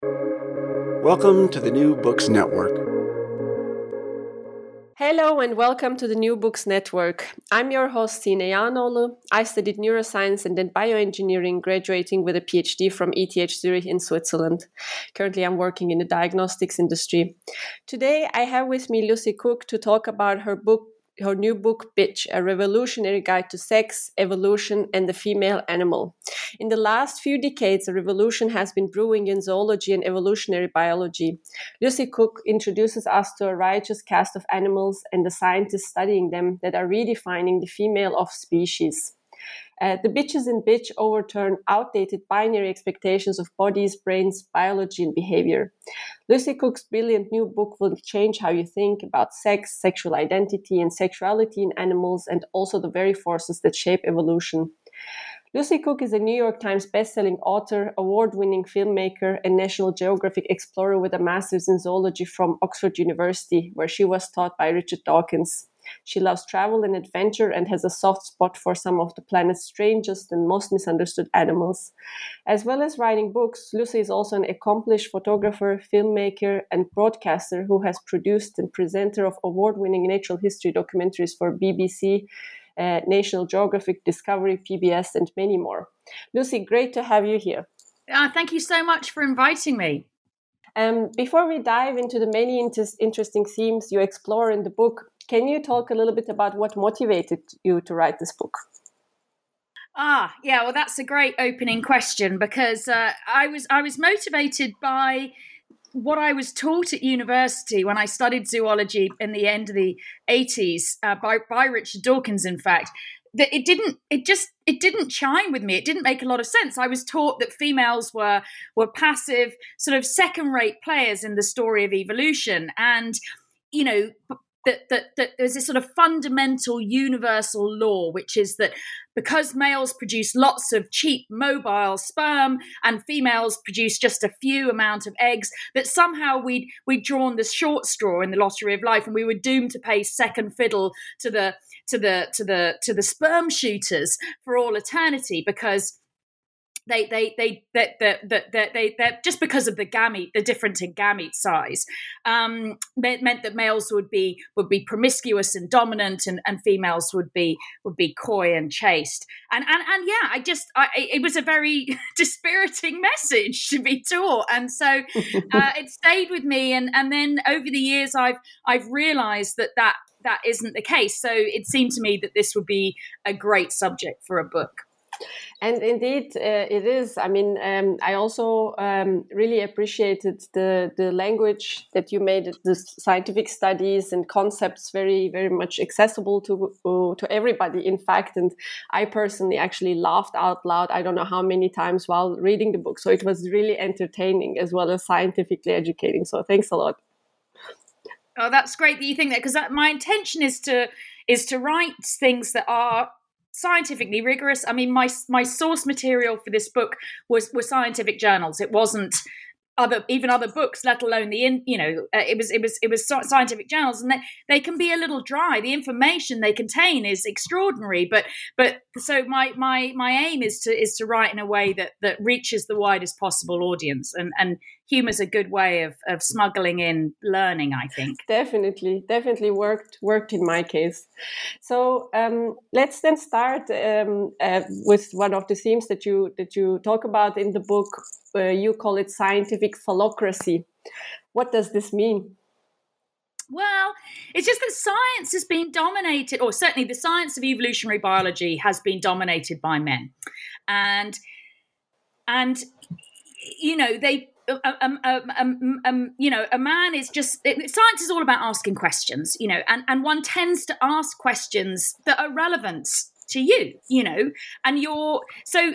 Welcome to the New Books Network. Hello and welcome to the New Books Network. I'm your host, Sine Yaganoglu. I studied neuroscience and then bioengineering, graduating with a PhD from ETH Zurich in Switzerland. Currently, I'm working in the diagnostics industry. Today, I have with me Lucy Cooke to talk about her book her new book, Bitch, A Revolutionary Guide to Sex, Evolution, and the Female Animal. In the last few decades, a revolution has been brewing in zoology and evolutionary biology. Lucy Cooke introduces us to a righteous cast of animals and the scientists studying them that are redefining the female of species. Uh, the bitches in bitch overturn outdated binary expectations of bodies, brains, biology, and behavior. Lucy Cooke's brilliant new book will change how you think about sex, sexual identity, and sexuality in animals, and also the very forces that shape evolution. Lucy Cooke is a New York Times bestselling author, award winning filmmaker, and National Geographic explorer with a master's in zoology from Oxford University, where she was taught by Richard Dawkins. She loves travel and adventure and has a soft spot for some of the planet's strangest and most misunderstood animals. As well as writing books, Lucy is also an accomplished photographer, filmmaker, and broadcaster who has produced and presenter of award-winning natural history documentaries for BBC, uh, National Geographic, Discovery, PBS, and many more. Lucy, great to have you here. Uh, thank you so much for inviting me. Um, before we dive into the many inter- interesting themes you explore in the book, can you talk a little bit about what motivated you to write this book? Ah, yeah. Well, that's a great opening question because uh, I was I was motivated by what I was taught at university when I studied zoology in the end of the eighties uh, by by Richard Dawkins. In fact, that it didn't it just it didn't chime with me it didn't make a lot of sense i was taught that females were were passive sort of second rate players in the story of evolution and you know that, that, that there's this sort of fundamental universal law, which is that because males produce lots of cheap mobile sperm and females produce just a few amount of eggs, that somehow we'd we'd drawn the short straw in the lottery of life, and we were doomed to pay second fiddle to the to the to the to the sperm shooters for all eternity because they they they that that that they, they, they just because of the gamete the difference in gamete size um meant, meant that males would be would be promiscuous and dominant and, and females would be would be coy and chaste. And and and yeah i just I, it was a very dispiriting message to be taught. And so uh, it stayed with me. And and then over the years i've i've realized that that that isn't the case. So it seemed to me that this would be a great subject for a book and indeed, uh, it is. I mean, um, I also um, really appreciated the the language that you made the scientific studies and concepts very very much accessible to uh, to everybody. In fact, and I personally actually laughed out loud. I don't know how many times while reading the book. So it was really entertaining as well as scientifically educating. So thanks a lot. Oh, that's great that you think that because my intention is to is to write things that are scientifically rigorous. I mean, my my source material for this book was were scientific journals. It wasn't other even other books let alone the in you know uh, it was it was it was scientific journals and they, they can be a little dry. The information they contain is extraordinary but but so my my my aim is to is to write in a way that that reaches the widest possible audience and and humor's a good way of of smuggling in learning i think. Definitely definitely worked worked in my case. So um, let's then start um, uh, with one of the themes that you that you talk about in the book uh, you call it scientific phallocracy. What does this mean? Well, it's just that science has been dominated, or certainly the science of evolutionary biology has been dominated by men, and and you know they um, um, um, you know, a man is just it, science is all about asking questions, you know, and and one tends to ask questions that are relevant to you, you know, and you're so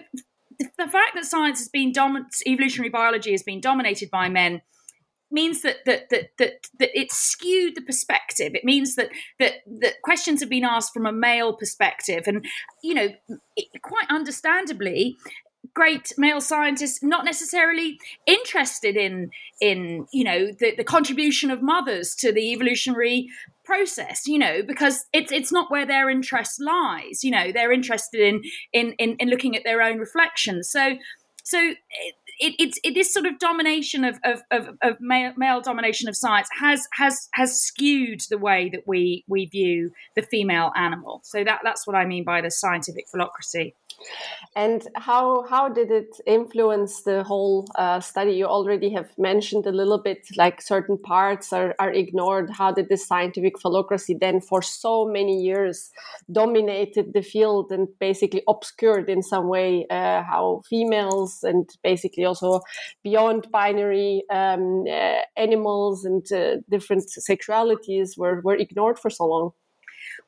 the, fact that science has been dominant, evolutionary biology has been dominated by men means that that that that that it's skewed the perspective. It means that that that questions have been asked from a male perspective, and you know, quite understandably, great male scientists not necessarily interested in in you know the, the contribution of mothers to the evolutionary process you know because it's it's not where their interest lies you know they're interested in in in, in looking at their own reflections. So so eh, it, it, it's it, this sort of domination of of, of, of male, male, domination of science has has has skewed the way that we we view the female animal. So that that's what I mean by the scientific phallocracy. And how how did it influence the whole uh, study? You already have mentioned a little bit, like certain parts are, are ignored. How did this scientific phallocracy then, for so many years, dominated the field and basically obscured in some way uh, how females and basically also beyond binary um, uh, animals and uh, different sexualities were were ignored for so long?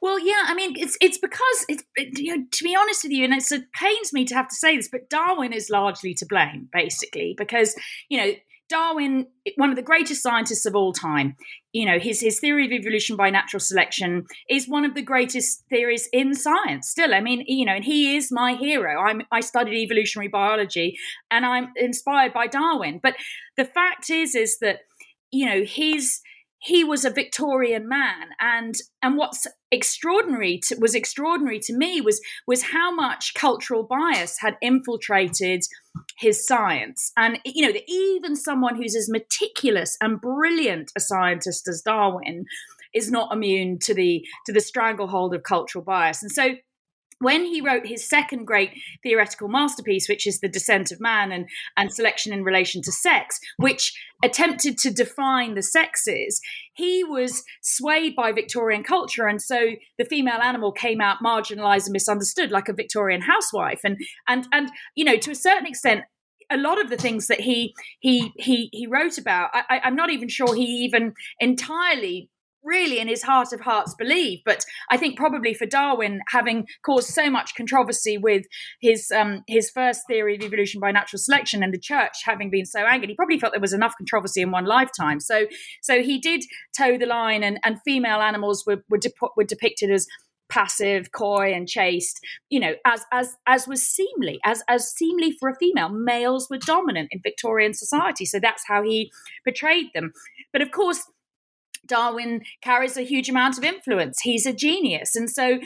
Well, yeah, I mean, it's it's because it's you know, to be honest with you, and it pains me to have to say this, but Darwin is largely to blame, basically, because you know Darwin, one of the greatest scientists of all time, you know, his his theory of evolution by natural selection is one of the greatest theories in science. Still, I mean, you know, and he is my hero. I'm I studied evolutionary biology, and I'm inspired by Darwin. But the fact is, is that you know his he was a Victorian man, and and what's extraordinary to, was extraordinary to me was was how much cultural bias had infiltrated his science, and you know even someone who's as meticulous and brilliant a scientist as Darwin is not immune to the to the stranglehold of cultural bias, and so when he wrote his second great theoretical masterpiece, which is The Descent of Man and, and Selection in Relation to Sex, which attempted to define the sexes, he was swayed by Victorian culture. And so the female animal came out marginalized and misunderstood, like a Victorian housewife. And, and, and you know, to a certain extent, a lot of the things that he he he he wrote about, I, I'm not even sure he even entirely really in his heart of hearts believe. But I think probably for Darwin, having caused so much controversy with his um, his first theory of evolution by natural selection and the church having been so angered, he probably felt there was enough controversy in one lifetime. So so he did toe the line, and, and female animals were were, de- were depicted as passive, coy, and chaste, you know, as as as was seemly, as as seemly for a female. Males were dominant in Victorian society, so that's how he portrayed them. But of course, Darwin carries a huge amount of influence. He's a genius. And so,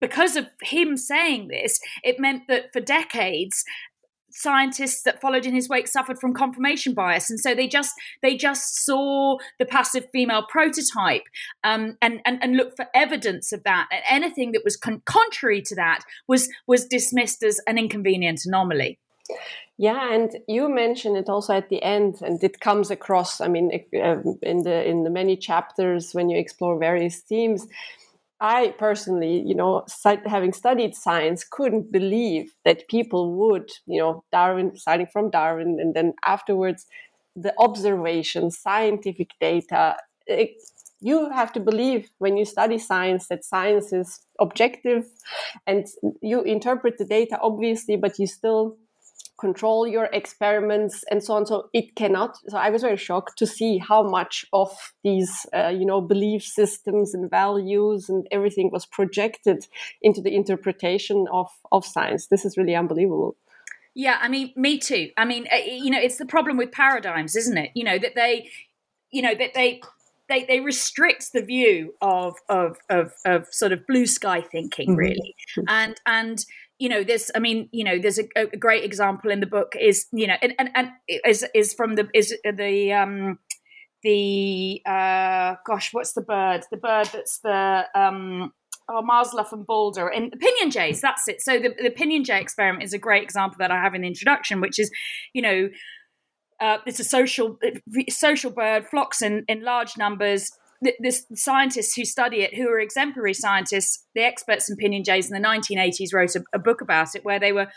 because of him saying this, it meant that for decades, scientists that followed in his wake suffered from confirmation bias and so they just they just saw the passive female prototype um, and, and and looked for evidence of that and anything that was con- contrary to that was was dismissed as an inconvenient anomaly yeah, and you mentioned it also at the end, and it comes across. I mean, um, in the in the many chapters when you explore various themes. I personally, you know, having studied science, couldn't believe that people would, you know, Darwin, starting from Darwin, and then afterwards, the observations, scientific data. It, you have to believe when you study science that science is objective and you interpret the data obviously but you still control your experiments and so on. So it cannot so i was very shocked to see how much of these uh, you know belief systems and values and everything was projected into the interpretation of of science. This is really unbelievable. Yeah i mean me too. I mean uh, you know it's the problem with paradigms isn't it? You know that they you know that they they, they restrict the view of, of of of sort of blue sky thinking mm-hmm. really. Mm-hmm. and and you know this i mean you know there's a, a, great example in the book is you know and and, and is is from the is the um the uh gosh what's the bird? The bird that's the um oh Marzluff and Balda and the pinyon jays that's it. So the, the pinyon jay experiment is a great example that i have in the introduction which is you know uh, it's a social social bird flocks in, in large numbers the, scientists who study it, who are exemplary scientists, the experts in pinyon jays in the 1980s wrote a, a book about it where they were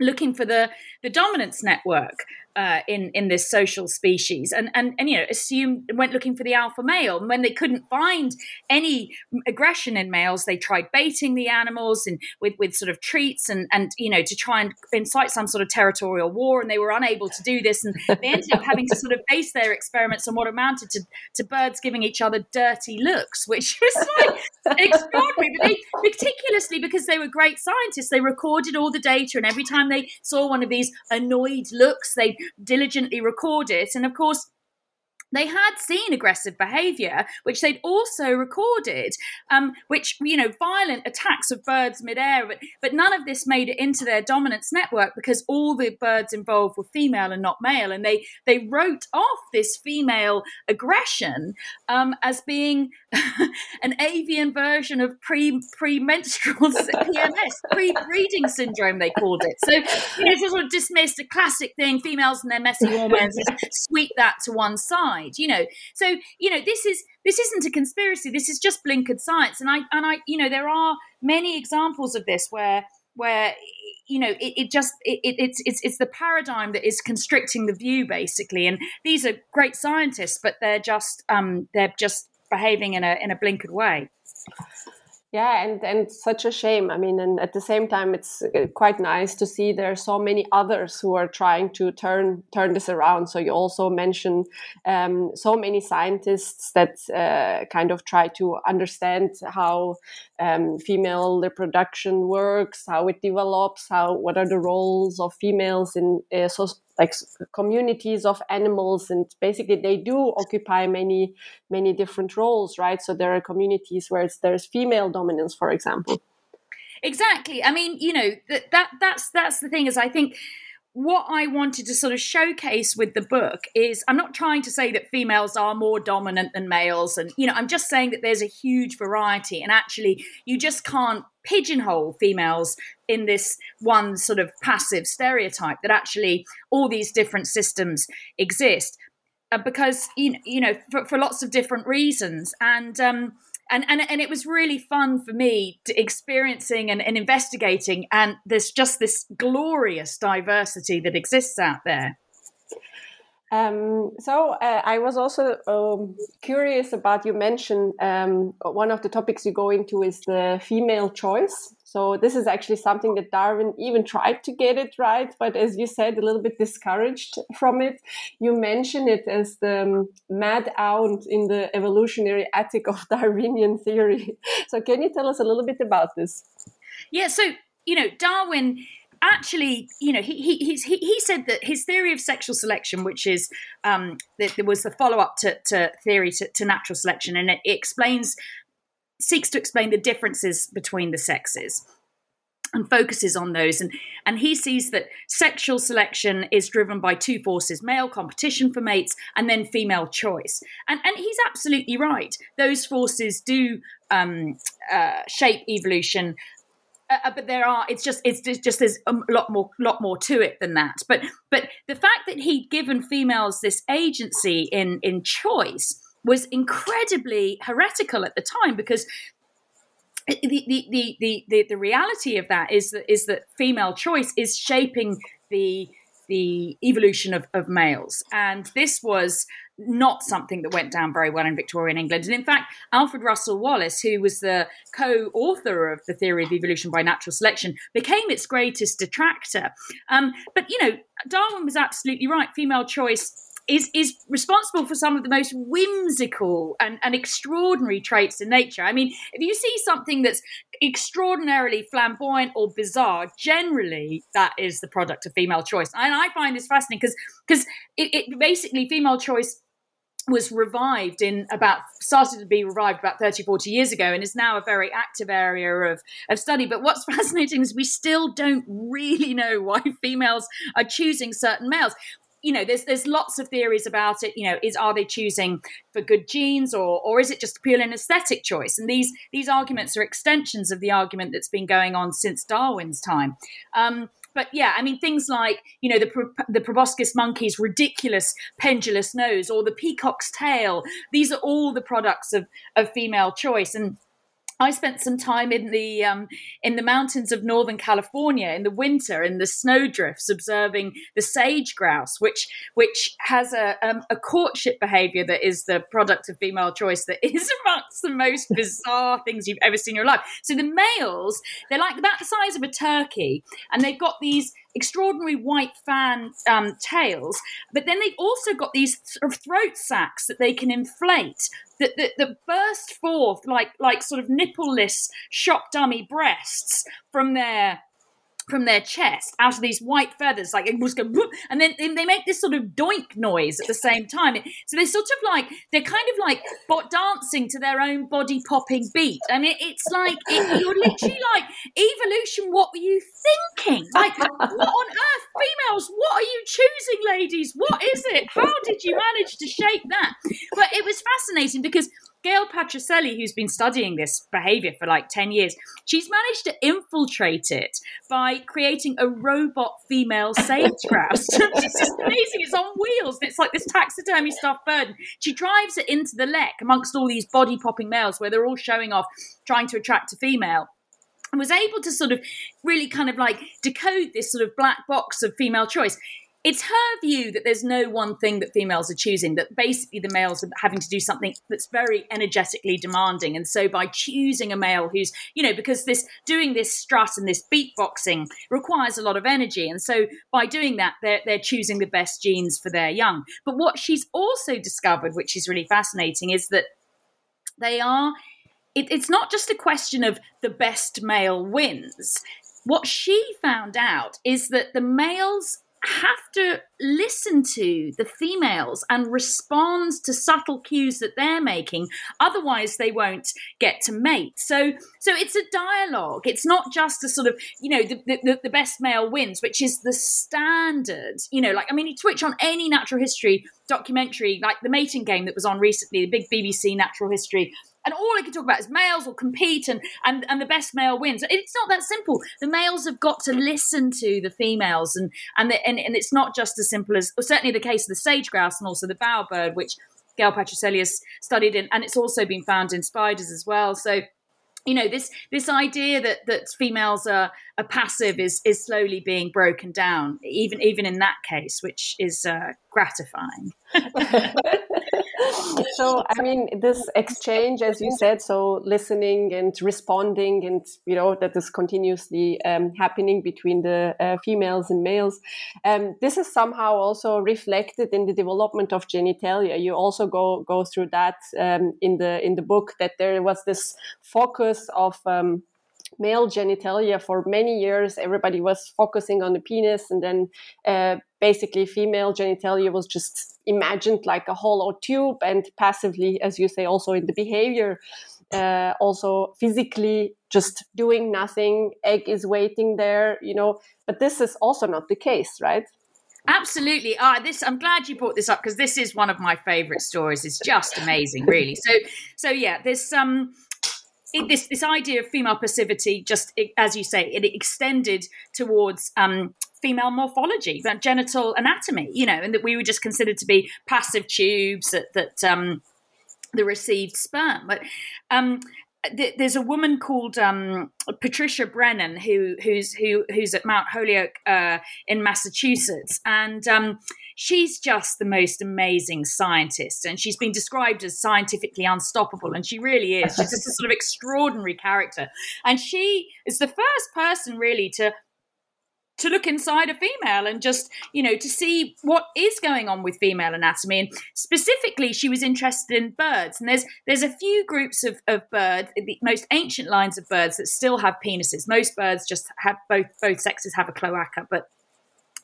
looking for the, the dominance network uh, in in this social species, and and and you know assumed went looking for the alpha male. And when they couldn't find any aggression in males, they tried baiting the animals and with with sort of treats and and you know to try and incite some sort of territorial war. And they were unable to do this, and they ended up having to sort of base their experiments on what amounted to to birds giving each other dirty looks, which was like extraordinary. But they, meticulously because they were great scientists, they recorded all the data, and every time they saw one of these annoyed looks, they diligently record it. And of course, they had seen aggressive behavior, which they'd also recorded, um, which, you know, violent attacks of birds midair, but, but none of this made it into their dominance network because all the birds involved were female and not male. And they, they wrote off this female aggression um, as being an avian version of pre premenstrual PMS, pre breeding syndrome, they called it. So, you know, sort of dismissed a classic thing females and their messy hormones, sweep that to one side side you know? So you know this is this isn't a conspiracy this is just blinkered science. And i and i you know there are many examples of this where where you know it, it just it, it's it's it's the paradigm that is constricting the view basically. And these are great scientists but they're just um they're just behaving in a in a blinkered way yeah, and and such a shame. I mean, and at the same time, it's uh, quite nice to see there are so many others who are trying to turn turn this around. So you also mentioned um, so many scientists that uh, kind of try to understand how um, female reproduction works, how it develops, how what are the roles of females in uh, so, like communities of animals and basically they do occupy many many different roles right so there are communities where there's female dominance for example exactly i mean you know that, that that's that's the thing is i think what I wanted to sort of showcase with the book is I'm not trying to say that females are more dominant than males. And, you know, I'm just saying that there's a huge variety. And actually, you just can't pigeonhole females in this one sort of passive stereotype that actually all these different systems exist. Uh, because, you know, you know for, for lots of different reasons. And, um, and and and it was really fun for me experiencing and, and investigating and there's just this glorious diversity that exists out there um, so uh, I was also um, curious about you mentioned um, one of the topics you go into is the female choice. So this is actually something that Darwin even tried to get it right, but as you said, a little bit discouraged from it. You mention it as the um, mad aunt in the evolutionary attic of Darwinian theory. So can you tell us a little bit about this? Yeah, so you know, Darwin actually, you know, he he he he said that his theory of sexual selection, which is um, that there was the follow up to, to theory to, to, natural selection, and it, explains seeks to explain the differences between the sexes and focuses on those. And and he sees that sexual selection is driven by two forces male competition for mates and then female choice. And and he's absolutely right. Those forces do um, uh, shape evolution uh, uh, but there are it's just it's just there's a lot more lot more to it than that. But but the fact that he'd given females this agency in in choice was incredibly heretical at the time because the, the, the, the, the reality of that is that is that female choice is shaping the the evolution of, of males. And this was not something that went down very well in Victorian England. And in fact, Alfred Russel Wallace, who was the co author of the theory of evolution by natural selection, became its greatest detractor. Um, but, you know, Darwin was absolutely right. Female choice is is responsible for some of the most whimsical and, and extraordinary traits in nature. I mean, if you see something that's extraordinarily flamboyant or bizarre, generally that is the product of female choice. And I find this fascinating because because it, it basically female choice was revived in about started to be revived about 30 40 years ago and is now a very active area of, of study but what's fascinating is we still don't really know why females are choosing certain males you know there's there's lots of theories about it you know is are they choosing for good genes or or is it just purely an aesthetic choice and these these arguments are extensions of the argument that's been going on since darwin's time um, but yeah, I mean things like you know the the proboscis monkey's ridiculous pendulous nose or the peacock's tail. These are all the products of of female choice, and I spent some time in the um, in the mountains of Northern California in the winter in the snowdrifts, observing the sage grouse, which which has a um, a courtship behaviour that is the product of female choice that is amongst the most bizarre things you've ever seen in your life. So the males, they're like about the size of a turkey, and they've got these extraordinary white fan um, tails, but then they've also got these sort of throat sacs that they can inflate that, that, that burst forth like like sort of nippleless shock dummy breasts from their from their chest out of these white feathers, like it was going, and then they make this sort of doink noise at the same time. So they're sort of like they're kind of like bot dancing to their own body popping beat. I mean, it's like it, you're literally like evolution. What were you thinking? Like what on earth, females? What are you choosing, ladies? What is it? How did you manage to shape that? But it was fascinating because Gail Patricelli, who's been studying this behavior for like 10 years, she's managed to infiltrate it by creating a robot female sage grouse. it's just amazing. It's on wheels. And it's like this taxidermy stuffed bird. She drives it into the lek amongst all these body popping males where they're all showing off, trying to attract a female and was able to sort of really kind of like decode this sort of black box of female choice it's her view that there's no one thing that females are choosing, that basically the males are having to do something that's very energetically demanding. And so by choosing a male who's, you know, because this doing this strut and this beatboxing requires a lot of energy. And so by doing that, they're, they're choosing the best genes for their young. But what she's also discovered, which is really fascinating, is that they are it, it's not just a question of the best male wins. What she found out is that the males have to listen to the females and respond to subtle cues that they're making. Otherwise they won't get to mate. So so it's a dialogue. It's not just a sort of you know the, the, the best male wins which is the standard. You know like i mean you twitch on any natural history documentary like the mating game that was on recently the big bbc natural history and all I can talk about is males will compete and, and, and the best male wins. It's not that simple. The males have got to listen to the females, and and, the, and, and it's not just as simple as certainly the case of the sage grouse and also the bowerbird, which Gail has studied in, and it's also been found in spiders as well. So you know this this idea that that females are, are passive is is slowly being broken down even even in that case which is uh, gratifying. So i mean this exchange as you said so listening and responding and you know that is continuously um, happening between the uh, females and males um, this is somehow also reflected in the development of genitalia. You also go go through that um, in the in the book that there was this focus of um, male genitalia for many years. Everybody was focusing on the penis and then uh, basically female genitalia was just imagined like a hollow tube and passively as you say also in the behavior uh, also physically just doing nothing egg is waiting there you know but this is also not the case right Absolutely. Ah, this I'm glad you brought this up because this is one of my favorite stories. It's just amazing, really. So, so yeah, this um, it, this this idea of female passivity, just as you say, it extended towards um, female morphology, genital anatomy, you know, and that we were just considered to be passive tubes that that um, the received sperm. But um, th- there's a woman called um, Patricia Brennan who who's who who's at Mount Holyoke uh, in Massachusetts, and um, she's just the most amazing scientist, and she's been described as scientifically unstoppable, and she really is. She's just a sort of extraordinary character, and she is the first person really to to look inside a female and just you know to see what is going on with female anatomy. And specifically she was interested in birds. And there's there's a few groups of, of birds the most ancient lines of birds that still have penises. Most birds just have both both sexes have a cloaca but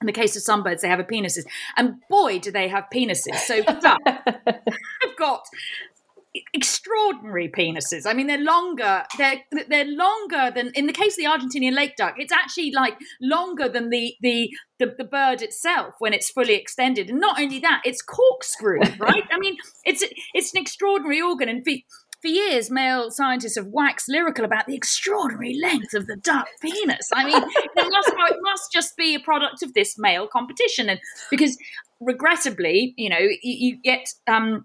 in the case of some birds, they have a penises, and boy, do they have penises! So I've got extraordinary penises. I mean, they're longer. They're they're longer than in the case of the Argentinian lake duck. It's actually like longer than the the the, the bird itself when it's fully extended. And not only that, it's corkscrewed. Right? I mean, it's it's an extraordinary organ. And for, for years, male scientists have waxed lyrical about the extraordinary length of the duck penis. I mean, it must it must just be a product of this male competition, and because regrettably, you know, you, you get um,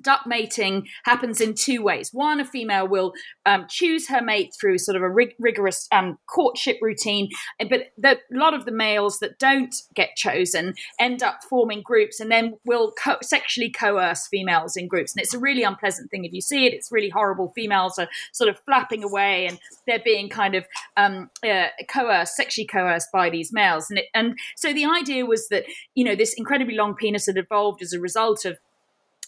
duck mating happens in two ways. One, a female will um, choose her mate through sort of a rig- rigorous um, courtship routine, but the, a lot of the males that don't get chosen end up forming groups and then will co- sexually coerce females in groups. And it's a really unpleasant thing if you see it. It's really horrible. Females are sort of flapping away and they're being kind of um, uh, coerced, sexually coerced by these males. And, it, and so the idea was that, you know, this incredibly long penis had evolved as a result of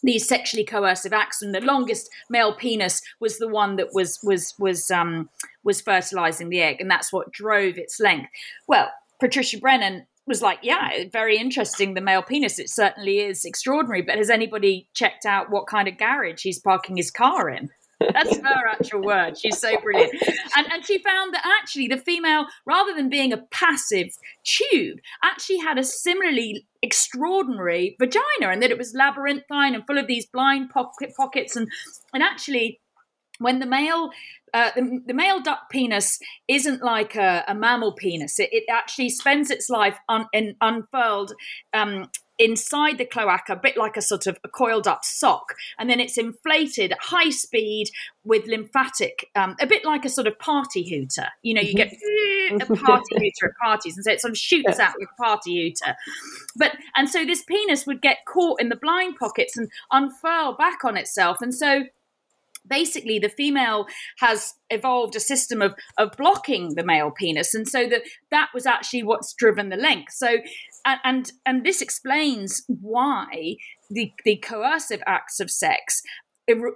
these sexually coercive acts and the longest male penis was the one that was was was um was fertilizing the egg and that's what drove its length. Well patricia brennan was like yeah very interesting the male penis. It certainly is extraordinary but has anybody checked out what kind of garage he's parking his car in that's her actual word. She's so brilliant. And, and she found that actually the female, rather than being a passive tube, actually had a similarly extraordinary vagina and that it was labyrinthine and full of these blind pocket pockets. And, and actually, when the male uh, the, the, male duck penis isn't like a, a mammal penis. It, it, actually spends its life un, in, unfurled um, inside the cloaca, a bit like a sort of a coiled up sock, and then it's inflated at high speed with lymphatic, um, a bit like a sort of party hooter. You know, you get mm-hmm. a party hooter at parties, and so it sort of shoots out like a party hooter. But and so this penis would get caught in the blind pockets and unfurl back on itself, and so basically the female has evolved a system of of blocking the male penis and so that that was actually what's driven the length so and and, and this explains why the the coercive acts of sex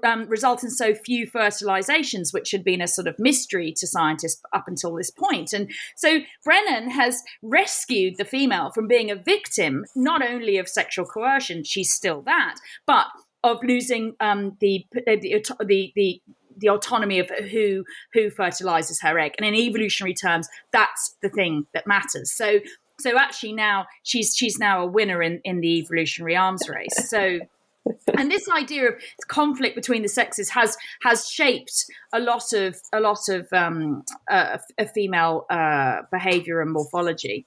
um, result in so few fertilizations, which had been a sort of mystery to scientists up until this point. And so Brennan has rescued the female from being a victim, not only of sexual coercion, she's still that, but of losing um, the, the, the the the autonomy of who who fertilizes her egg and in evolutionary terms that's the thing that matters so so actually now she's she's now a winner in in the evolutionary arms race so and this idea of conflict between the sexes has has shaped a lot of a lot of um, uh, female uh, behavior and morphology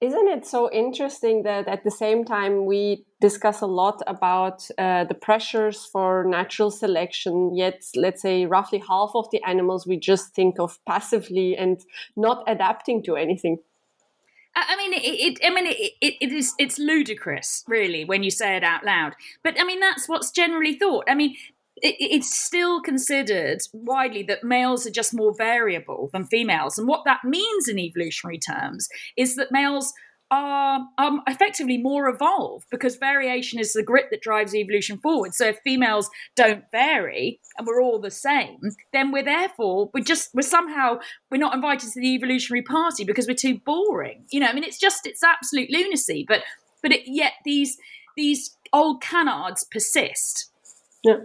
isn't it so interesting that at the same time we discuss a lot about uh, the pressures for natural selection, yet, let's say, roughly half of the animals we just think of passively and not adapting to anything? I mean, it, it I mean, it, it, it is. It's ludicrous, really, when you say it out loud. But I mean, that's what's generally thought. I mean, it, it's still considered widely that males are just more variable than females. And what that means in evolutionary terms is that males are um, effectively more evolved because variation is the grit that drives evolution forward. So if females don't vary and we're all the same, then we're therefore we're just we're somehow we're not invited to the evolutionary party because we're too boring. You know, I mean, it's just it's absolute lunacy. But but it, yet these these old canards persist. Yeah.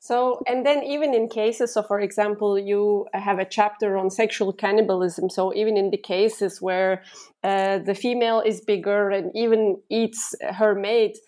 So, and then even in cases, so for example, you have a chapter on sexual cannibalism. So, even in the cases where uh, the female is bigger and even eats her mate,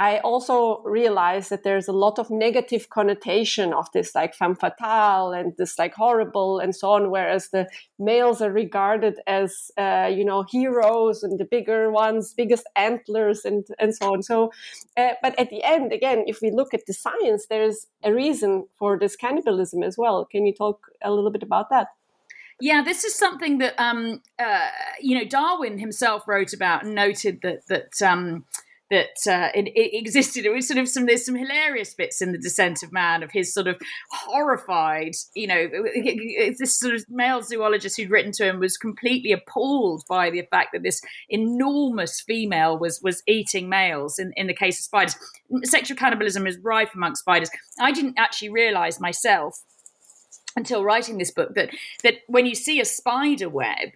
I also realized that there's a lot of negative connotation of this, like femme fatale and this like horrible and so on. Whereas the males are regarded as, uh, you know, heroes and the bigger ones, biggest antlers and and so on. So, uh, but at the end, again, if we look at the science, there's a reason for this cannibalism as well. Can you talk a little bit about that? Yeah, this is something that um, uh, you know Darwin himself wrote about and noted that that. Um, that uh, it, it, existed. It was sort of some there's some hilarious bits in the Descent of Man of his sort of horrified, you know, this sort of male zoologist who'd written to him was completely appalled by the fact that this enormous female was was eating males. In in the case of spiders, sexual cannibalism is rife amongst spiders. I didn't actually realize myself until writing this book that that when you see a spider web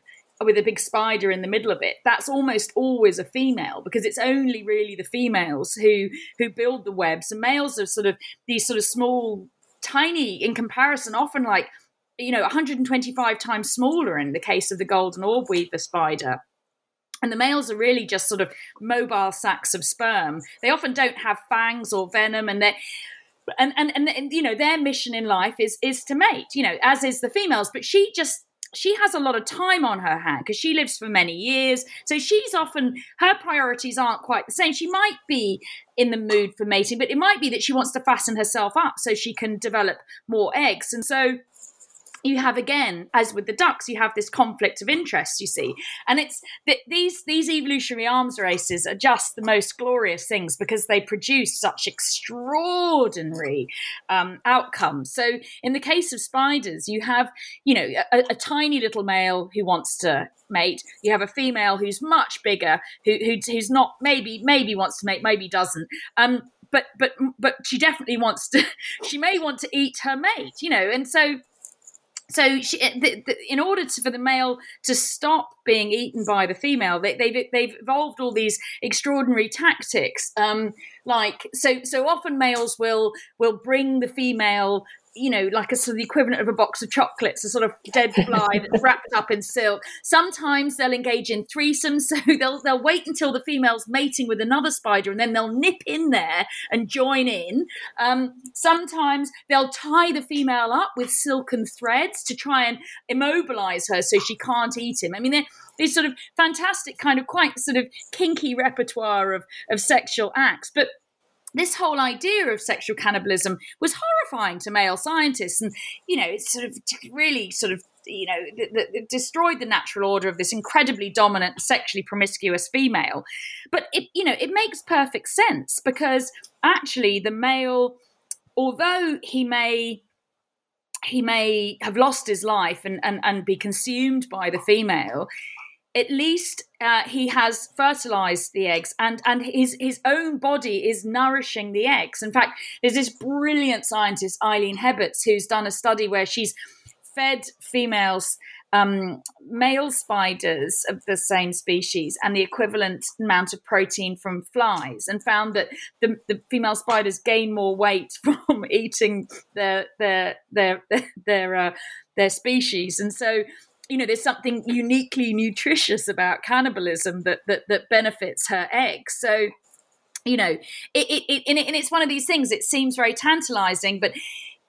with a big spider in the middle of it that's almost always a female because it's only really the females who who build the webs and males are sort of these sort of small tiny in comparison often like you know 125 times smaller in the case of the golden orb weaver spider. And the males are really just sort of mobile sacks of sperm. They often don't have fangs or venom and they're and, and and and you know their mission in life is is to mate you know as is the females. But she just she has a lot of time on her hand because she lives for many years. So she's often, her priorities aren't quite the same. She might be in the mood for mating, but it might be that she wants to fasten herself up so she can develop more eggs. And so you have again as with the ducks you have this conflict of interest you see. And it's that these these evolutionary arms races are just the most glorious things because they produce such extraordinary um, outcomes. So in the case of spiders you have you know a, a tiny little male who wants to mate. You have a female who's much bigger who, who who's not maybe maybe wants to mate maybe doesn't. Um but but but she definitely wants to she may want to eat her mate you know and so so she, eh, the, the, in order to, for the male to stop being eaten by the female, they, have they've, they've evolved all these extraordinary tactics. Um, like so, so often males will will bring the female you know, like a sort of the equivalent of a box of chocolates, a sort of dead fly that's wrapped up in silk. Sometimes they'll engage in threesomes, so they'll they'll wait until the female's mating with another spider, and then they'll nip in there and join in. Um, sometimes they'll tie the female up with silken threads to try and immobilize her so she can't eat him. I mean, they're these sort of fantastic, kind of quite sort of kinky repertoire of of sexual acts, but this whole idea of sexual cannibalism was horrifying to male scientists and you know it's sort of really sort of you know destroyed the natural order of this incredibly dominant sexually promiscuous female. But it you know it makes perfect sense because actually the male although he may he may have lost his life and, and, and be consumed by the female at least uh, he has fertilized the eggs and and his his own body is nourishing the eggs. In fact there's this brilliant scientist eileen Hebets who's done a study where she's fed females um, male spiders of the same species and the equivalent amount of protein from flies and found that the, the female spiders gain more weight from eating their their their their, uh, their species. And so you know there's something uniquely nutritious about cannibalism that that, that benefits her eggs so you know it, it, it, and it's one of these things it seems very tantalizing but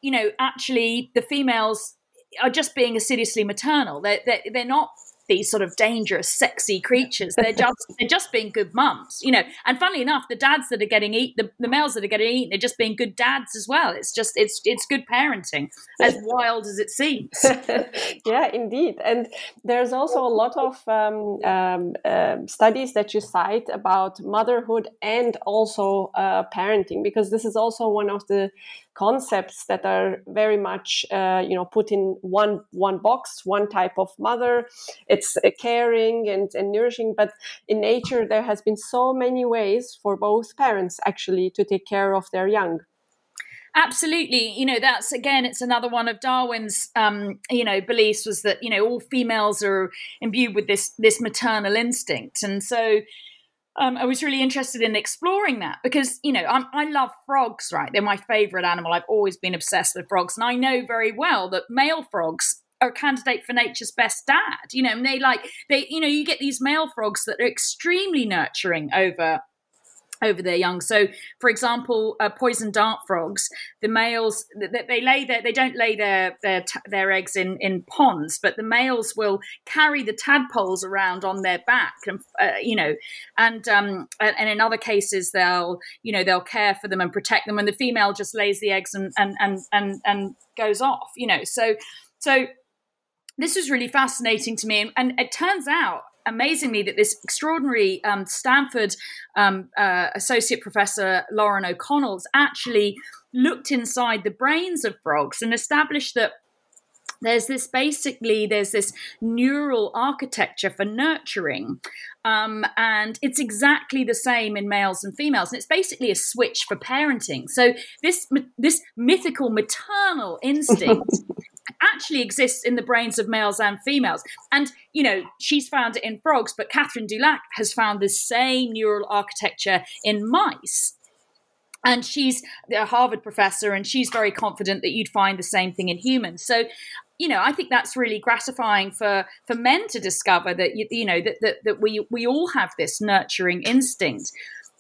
you know actually the females are just being assiduously maternal. They're, they're, they're not these sort of dangerous, sexy creatures. They're just they're just being good mums, you know. And funnily enough, the dads that are getting eat the, the males that are getting eaten are just being good dads as well. It's just it's it's good parenting, as wild as it seems. yeah, indeed. And there's also a lot of um, um, uh, studies that you cite about motherhood and also uh, parenting, because this is also one of the concepts that are very much uh, you know put in one one box one type of mother. It's uh, caring and, and nourishing but in nature there has been so many ways for both parents actually to take care of their young. Absolutely. You know that's again it's another one of darwin's um, you know beliefs was that you know all females are imbued with this this maternal instinct. And so um, I was really interested in exploring that because, you know, I'm, i love frogs, right? They're my favorite animal. I've always been obsessed with frogs. And I know very well that male frogs are a candidate for nature's best dad, you know, and they like, they, you know, you get these male frogs that are extremely nurturing over over their young. So, for example, uh, poison dart frogs, the males they, they lay their they don't lay their their their eggs in in ponds, but the males will carry the tadpoles around on their back, and uh, you know, and um and in other cases they'll you know they'll care for them and protect them, and the female just lays the eggs and and and and, and goes off, you know. So so this was really fascinating to me, and it turns out amazingly that this extraordinary um, Stanford um, uh, associate professor Lauren O'Connell's actually looked inside the brains of frogs and established that there's this basically there's this neural architecture for nurturing. Um, and it's exactly the same in males and females and it's basically a switch for parenting. So this this mythical maternal instinct actually exists in the brains of males and females. And, you know, she's found it in frogs, but Catherine Dulac has found the same neural architecture in mice. And she's a Harvard professor, and she's very confident that you'd find the same thing in humans. So, you know, I think that's really gratifying for for men to discover that you, you know that, that that we we all have this nurturing instinct.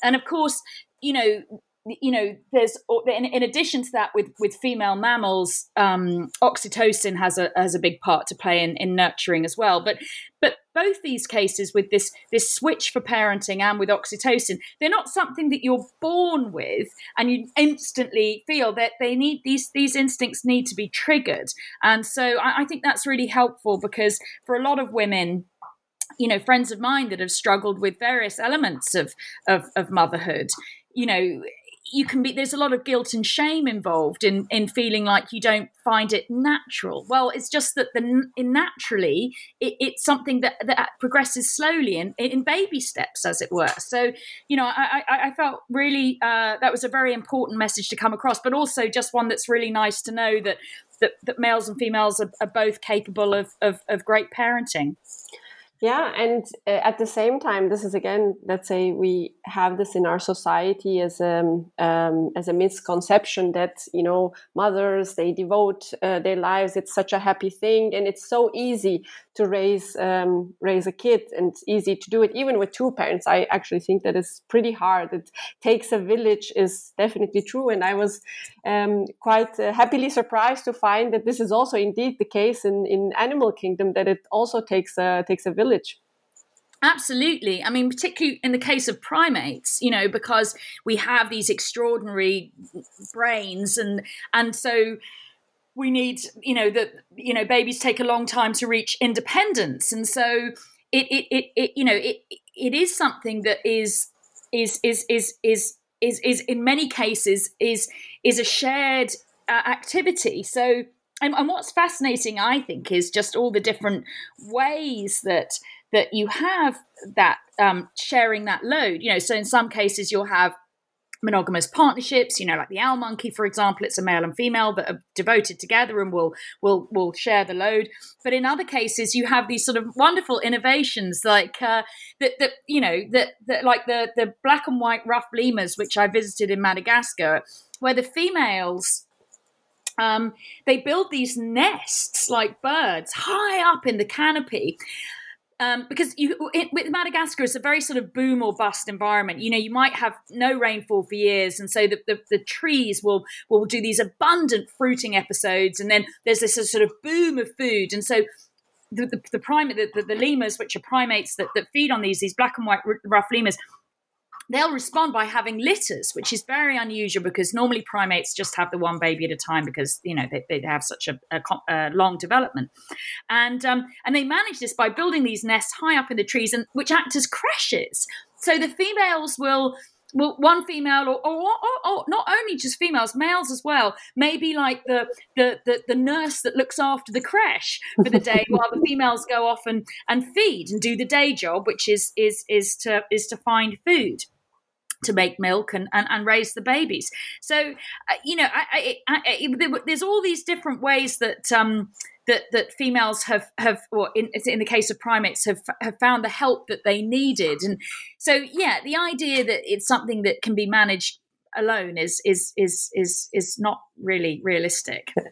And of course, you know, you know, there's in, in, addition to that, with with female mammals, um, oxytocin has a has a big part to play in, in nurturing as well. But but both these cases with this this switch for parenting and with oxytocin, they're not something that you're born with and you instantly feel that they need these these instincts need to be triggered. And so I, I think that's really helpful because for a lot of women you know friends of mine that have struggled with various elements of of, of motherhood you know you can be there's a lot of guilt and shame involved in in feeling like you don't find it natural. Well it's just that the naturally it, it's something that that progresses slowly and in, in baby steps as it were. So you know i i, I felt really uh, that was a very important message to come across but also just one that's really nice to know that that, that males and females are, are both capable of, of, of great parenting yeah, and uh, at the same time, this is again, let's say we have this in our society as a um, um, as a misconception that you know mothers they devote uh, their lives. It's such a happy thing, and it's so easy to raise um, raise a kid and it's easy to do it. Even with two parents i actually think that is pretty hard. It takes a village is definitely true and i was um, quite uh, happily surprised to find that this is also indeed the case in, in animal kingdom that it also takes a takes a village. Absolutely. I mean, particularly in the case of primates, you know, because we have these extraordinary brains and and so we need you know that you know babies take a long time to reach independence. And so it it it, it you know it it is something that is is is is is is, is in many cases is is a shared uh, activity. So and, and what's fascinating i think is just all the different ways that that you have that um, sharing that load. You know so in some cases you'll have monogamous partnerships you know like the owl monkey for example it's a male and female that are devoted together and will will will share the load. But in other cases you have these sort of wonderful innovations like uh, that that you know that that like the the black and white ruffed lemurs which i visited in madagascar where the females um, they build these nests like birds high up in the canopy um, because you it, with Madagascar, it's a very sort of boom or bust environment. You know, you might have no rainfall for years, and so the, the, the trees will will do these abundant fruiting episodes, and then there's this sort of boom of food, and so the the, the primate the, the, lemurs, which are primates that, that feed on these these black and white ruffed lemurs, they'll respond by having litters, which is very unusual because normally primates just have the one baby at a time because you know they, they have such a, a, a long development, and um, and they manage this by building these nests high up in the trees and which act as creches. So the females will well, one female, or, or, or, or, not only just females, males as well, maybe like the, the, the, the, nurse that looks after the creche for the day, while the females go off and, and feed and do the day job, which is is is to is to find food to make milk and, and, and raise the babies. So, uh, you know, I, I, I, there's all these different ways that um, that that females have have, or in, in the case of primates, have have found the help that they needed. And so, yeah, the idea that it's something that can be managed alone is is is is is not really realistic.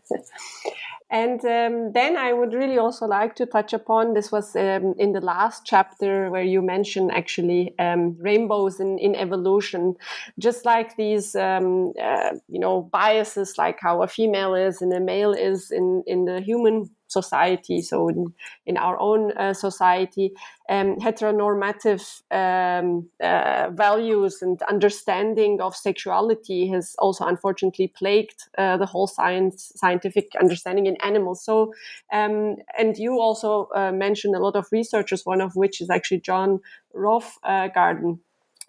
And um, then I would really also like to touch upon this was um, in the last chapter where you mentioned actually um, rainbows in, in evolution, just like these, um, uh, you know, biases, like how a female is and a male is in, in the human society, so in, in our own uh, society, um, heteronormative um, uh, values and understanding of sexuality has also unfortunately plagued uh, the whole science scientific understanding in animals. So, um, and you also uh, mentioned a lot of researchers, one of which is actually John Joan Roughgarden.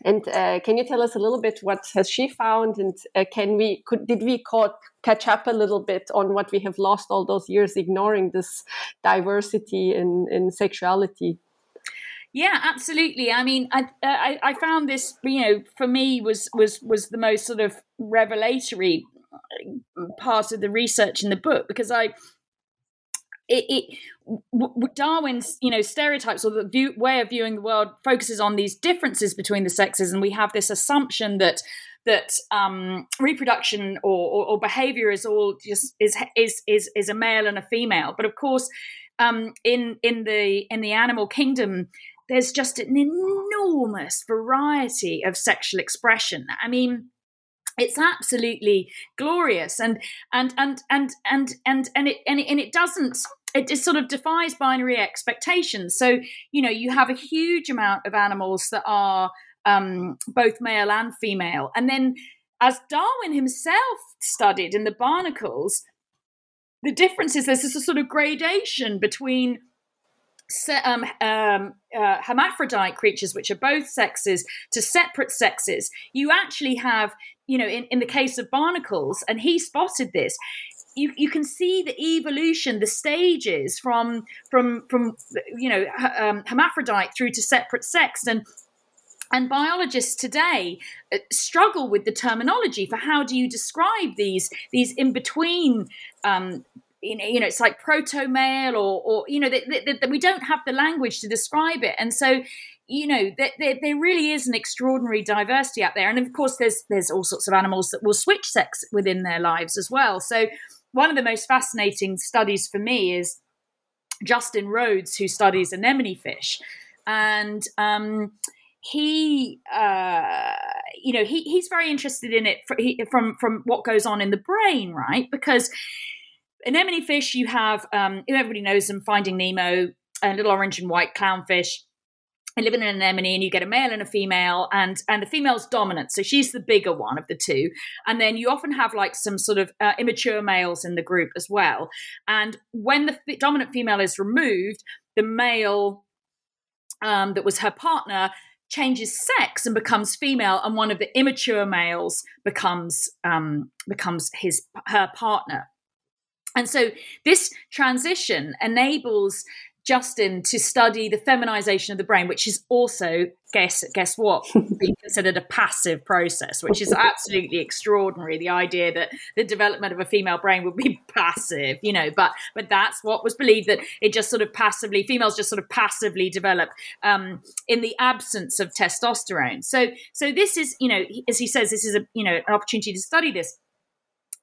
And uh, can you tell us a little bit what has she found, and uh, can we could did we caught, catch up a little bit on what we have lost all those years ignoring this diversity in in sexuality? Yeah, absolutely. I mean, I, I, I found this, you know, for me was was was the most sort of revelatory part of the research in the book because I it, it Darwin's you know stereotypes or the view, way of viewing the world focuses on these differences between the sexes, and we have this assumption that that um, reproduction or, or, or, behavior is all just is is is is a male and a female. But of course, um, in in the in the animal kingdom, there's just an enormous variety of sexual expression. I mean, it's absolutely glorious and and and and and and and it and it, and it doesn't it just sort of defies binary expectations so you know you have a huge amount of animals that are um, both male and female and then as darwin himself studied in the barnacles the difference is there's this sort of gradation between um, um, uh, hermaphrodite creatures, which are both sexes, to separate sexes, you actually have, you know, in, in the case of barnacles, and he spotted this. You, you can see the evolution, the stages from from from you know um, hermaphrodite through to separate sex, and and biologists today uh, struggle with the terminology for how do you describe these these in between um, you know, it's like proto male or, or you know, that we don't have the language to describe it. And so, you know, there, there really is an extraordinary diversity out there. And of course, there's there's all sorts of animals that will switch sex within their lives as well. So, one of the most fascinating studies for me is Justin Rhodes, who studies anemone fish, and um, he, uh, you know, he, he's very interested in it from from what goes on in the brain, right? Because anemone fish, you have um, everybody knows them. Finding Nemo, a little orange and white clownfish. They live in an anemone, and you get a male and a female, and and the female's dominant, so she's the bigger one of the two. And then you often have like some sort of uh, immature males in the group as well. And when the f- dominant female is removed, the male um, that was her partner changes sex and becomes female, and one of the immature males becomes um, becomes his her partner. And so this transition enables Justin to study the feminization of the brain, which is also guess guess what being considered a passive process, which is absolutely extraordinary. The idea that the development of a female brain would be passive, you know, but but that's what was believed that it just sort of passively females just sort of passively develop um, in the absence of testosterone. So so this is you know as he says this is a you know an opportunity to study this.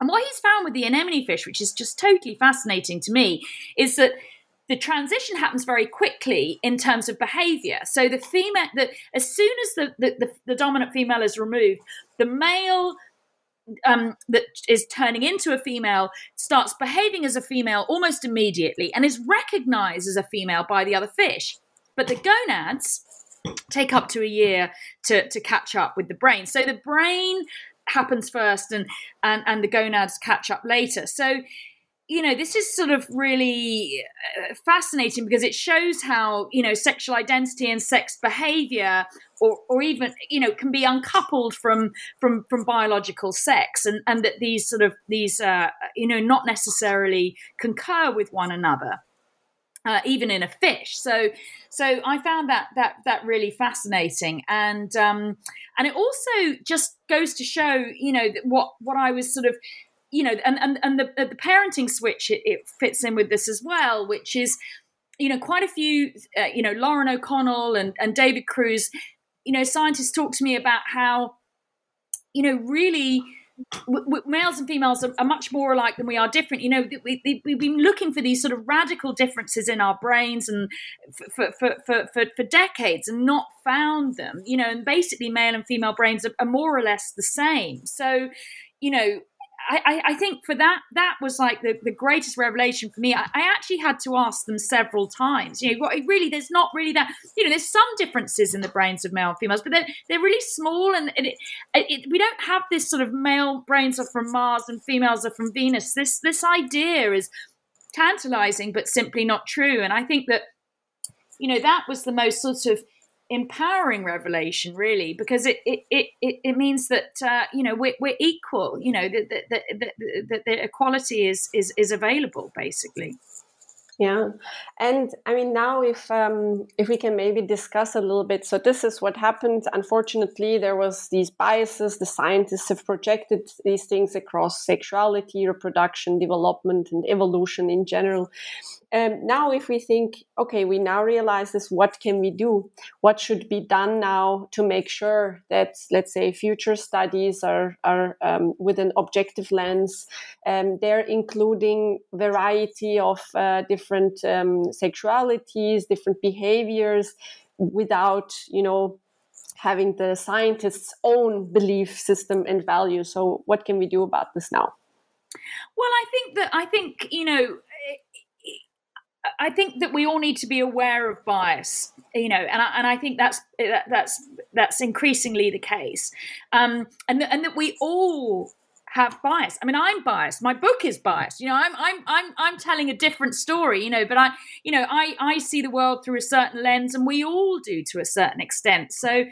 And what he's found with the anemone fish, which is just totally fascinating to me, is that the transition happens very quickly in terms of behavior. So the female, that as soon as the, the, the, the, dominant female is removed, the male um, that is turning into a female starts behaving as a female almost immediately and is recognized as a female by the other fish. But the gonads take up to a year to, to catch up with the brain. So the brain happens first and and and the gonads catch up later so you know this is sort of really uh, fascinating because it shows how you know sexual identity and sex behavior or, or even you know can be uncoupled from from from biological sex and and that these sort of these uh, you know not necessarily concur with one another uh, even in a fish. So, so I found that that that really fascinating, and um, and it also just goes to show, you know, what what I was sort of, you know, and and and the the parenting switch it, it fits in with this as well, which is, you know, quite a few, uh, you know, Lauren O'Connell and and David Crews you know, scientists talk to me about how, you know, really males and females are, are, much more alike than we are different. You know, we, we, we've been looking for these sort of radical differences in our brains and for, for, for, for, for decades and not found them. You know, and basically male and female brains are, are more or less the same. So, you know, I, I, think for that that was like the, the greatest revelation for me. I, I, actually had to ask them several times. You know, really, there's not really that. You know, there's some differences in the brains of male and females, but they're they're really small, and, and it, it, we don't have this sort of male brains are from Mars and females are from Venus. This this idea is tantalizing, but simply not true. And I think that you know that was the most sort of empowering revelation really because it it, it, it means that uh, you know we're, we're equal you know that the, the, the, the, equality is, is is available basically. Yeah. And i mean now if um, if we can maybe discuss a little bit so this is what happened. Unfortunately there was these biases. The scientists have projected these things across sexuality reproduction development and evolution in general um, now if we think okay we now realize this what can we do what should be done now to make sure that let's say future studies are, are um, with an objective lens um, they're including variety of uh, different um, sexualities different behaviors without you know having the scientists' own belief system and values. So, what can we do about this now? Well, I think that I think you know. I think that we all need to be aware of bias, you know, and I, and I think that's that's that's increasingly the case, um, and and that we all have bias. I mean, I'm biased. My book is biased. You know, I'm I'm I'm I'm telling a different story. You know, but I you know I I see the world through a certain lens, and we all do to a certain extent. So,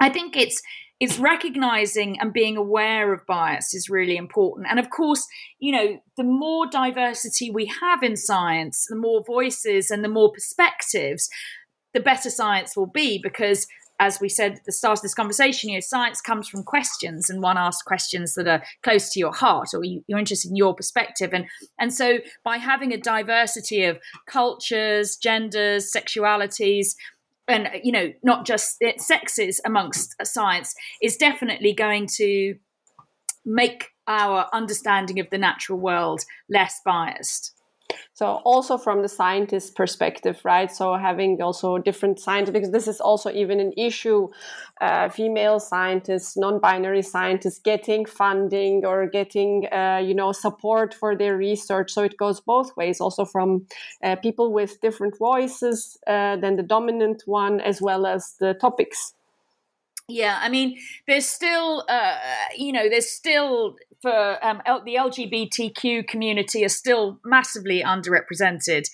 I think it's it's recognizing and being aware of bias is really important. And of course, you know, the more diversity we have in science, the more voices and the more perspectives, the better science will be because as we said at the start of this conversation, you know, science comes from questions, and one asks questions that are close to your heart, or you, are interested in your perspective, and and so by having a diversity of cultures, genders, sexualities, and you know, not just sexes amongst science, is definitely going to make our understanding of the natural world less biased. So also from the scientist perspective, right? So having also different scientists, because this is also even an issue, uh, female scientists, non-binary scientists getting funding or getting, uh, you know, support for their research. So it goes both ways, also from uh, people with different voices uh, than the dominant one, as well as the topics. Yeah, I mean, there's still, uh, you know, there's still for um, L- the LGBTQ community are still massively underrepresented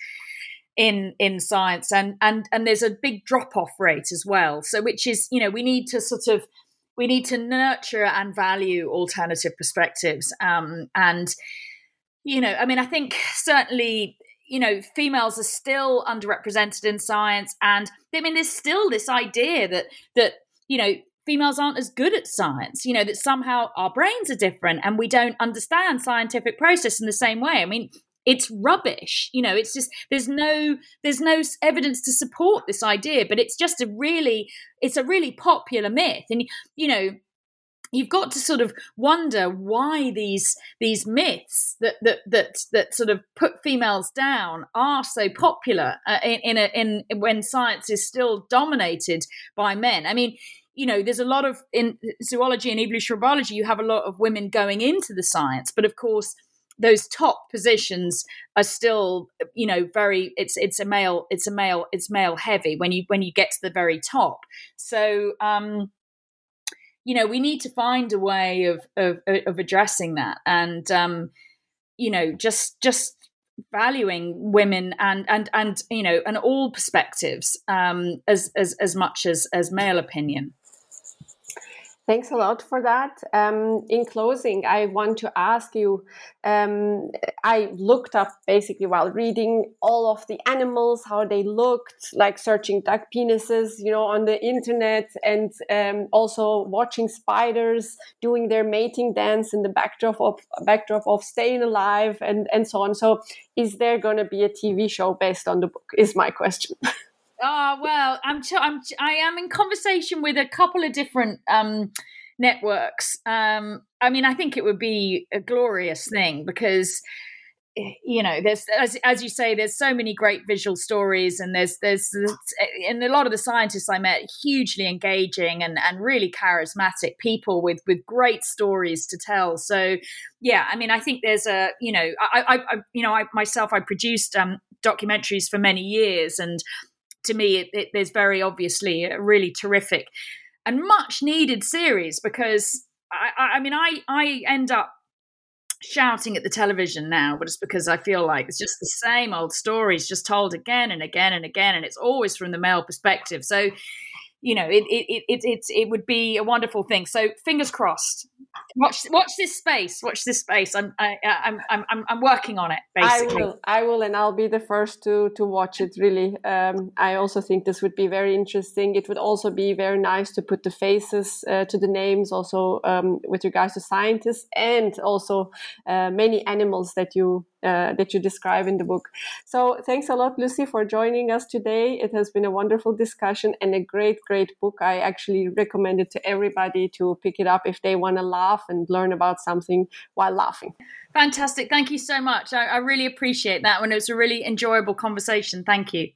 in in science, and and and there's a big drop off rate as well. So, which is, you know, we need to sort of we need to nurture and value alternative perspectives, um, and you know, I mean, I think certainly you know, females are still underrepresented in science, and I mean, there's still this idea that that you know females aren't as good at science you know that somehow our brains are different and we don't understand scientific process in the same way. I mean it's rubbish you know it's just there's no there's no evidence to support this idea but it's just a really it's a really popular myth. And you know you've got to sort of wonder why these these myths that that that that sort of put females down are so popular uh, in in, a, in when science is still dominated by men. I mean you know, there's a lot of in zoology and evolutionary biology, you have a lot of women going into the science, but of course, those top positions are still, you know, very. It's it's a male. It's a male. It's male heavy when you when you get to the very top. So, um, you know, we need to find a way of of, of addressing that, and um, you know, just just valuing women and and and you know and all perspectives um, as as as much as as male opinion. Thanks a lot for that. Um, in closing, I want to ask you um, I looked up basically while reading all of the animals, how they looked, like searching duck penises, you know, on the internet, and um, also watching spiders doing their mating dance in the backdrop of backdrop of Staying Alive, and and so on. So, is there going to be a TV show based on the book? Is my question. Oh well, I'm I'm I am in conversation with a couple of different um, networks. Um, I mean, I think it would be a glorious thing because eh, you know there's as, as you say there's so many great visual stories and there's there's and a lot of the scientists i met hugely engaging and and really charismatic people with with great stories to tell so yeah i mean i think there's a you know i i, I you know i myself i produced um documentaries for many years and to me, it, it, there's very obviously a really terrific and much needed series because I, I mean, I, I end up shouting at the television now, but it's because I feel like it's just the same old stories just told again and again and again, and it's always from the male perspective. So, you know, it it it it, it would be a wonderful thing. So, fingers crossed. Watch watch this space watch this space. I'm I, I'm, I'm i'm working on it basically. i will i will and i'll be the first to to watch it really. Um, i also think this would be very interesting. It would also be very nice to put the faces uh, to the names also um, with regards to scientists and also uh, many animals that you uh, that you describe in the book. So thanks a lot, Lucy, for joining us today. It has been a wonderful discussion and a great, great book. I actually recommend it to everybody to pick it up if they want to laugh and learn about something while laughing. Fantastic. Thank you so much. I, I really appreciate that one. It was a really enjoyable conversation. Thank you.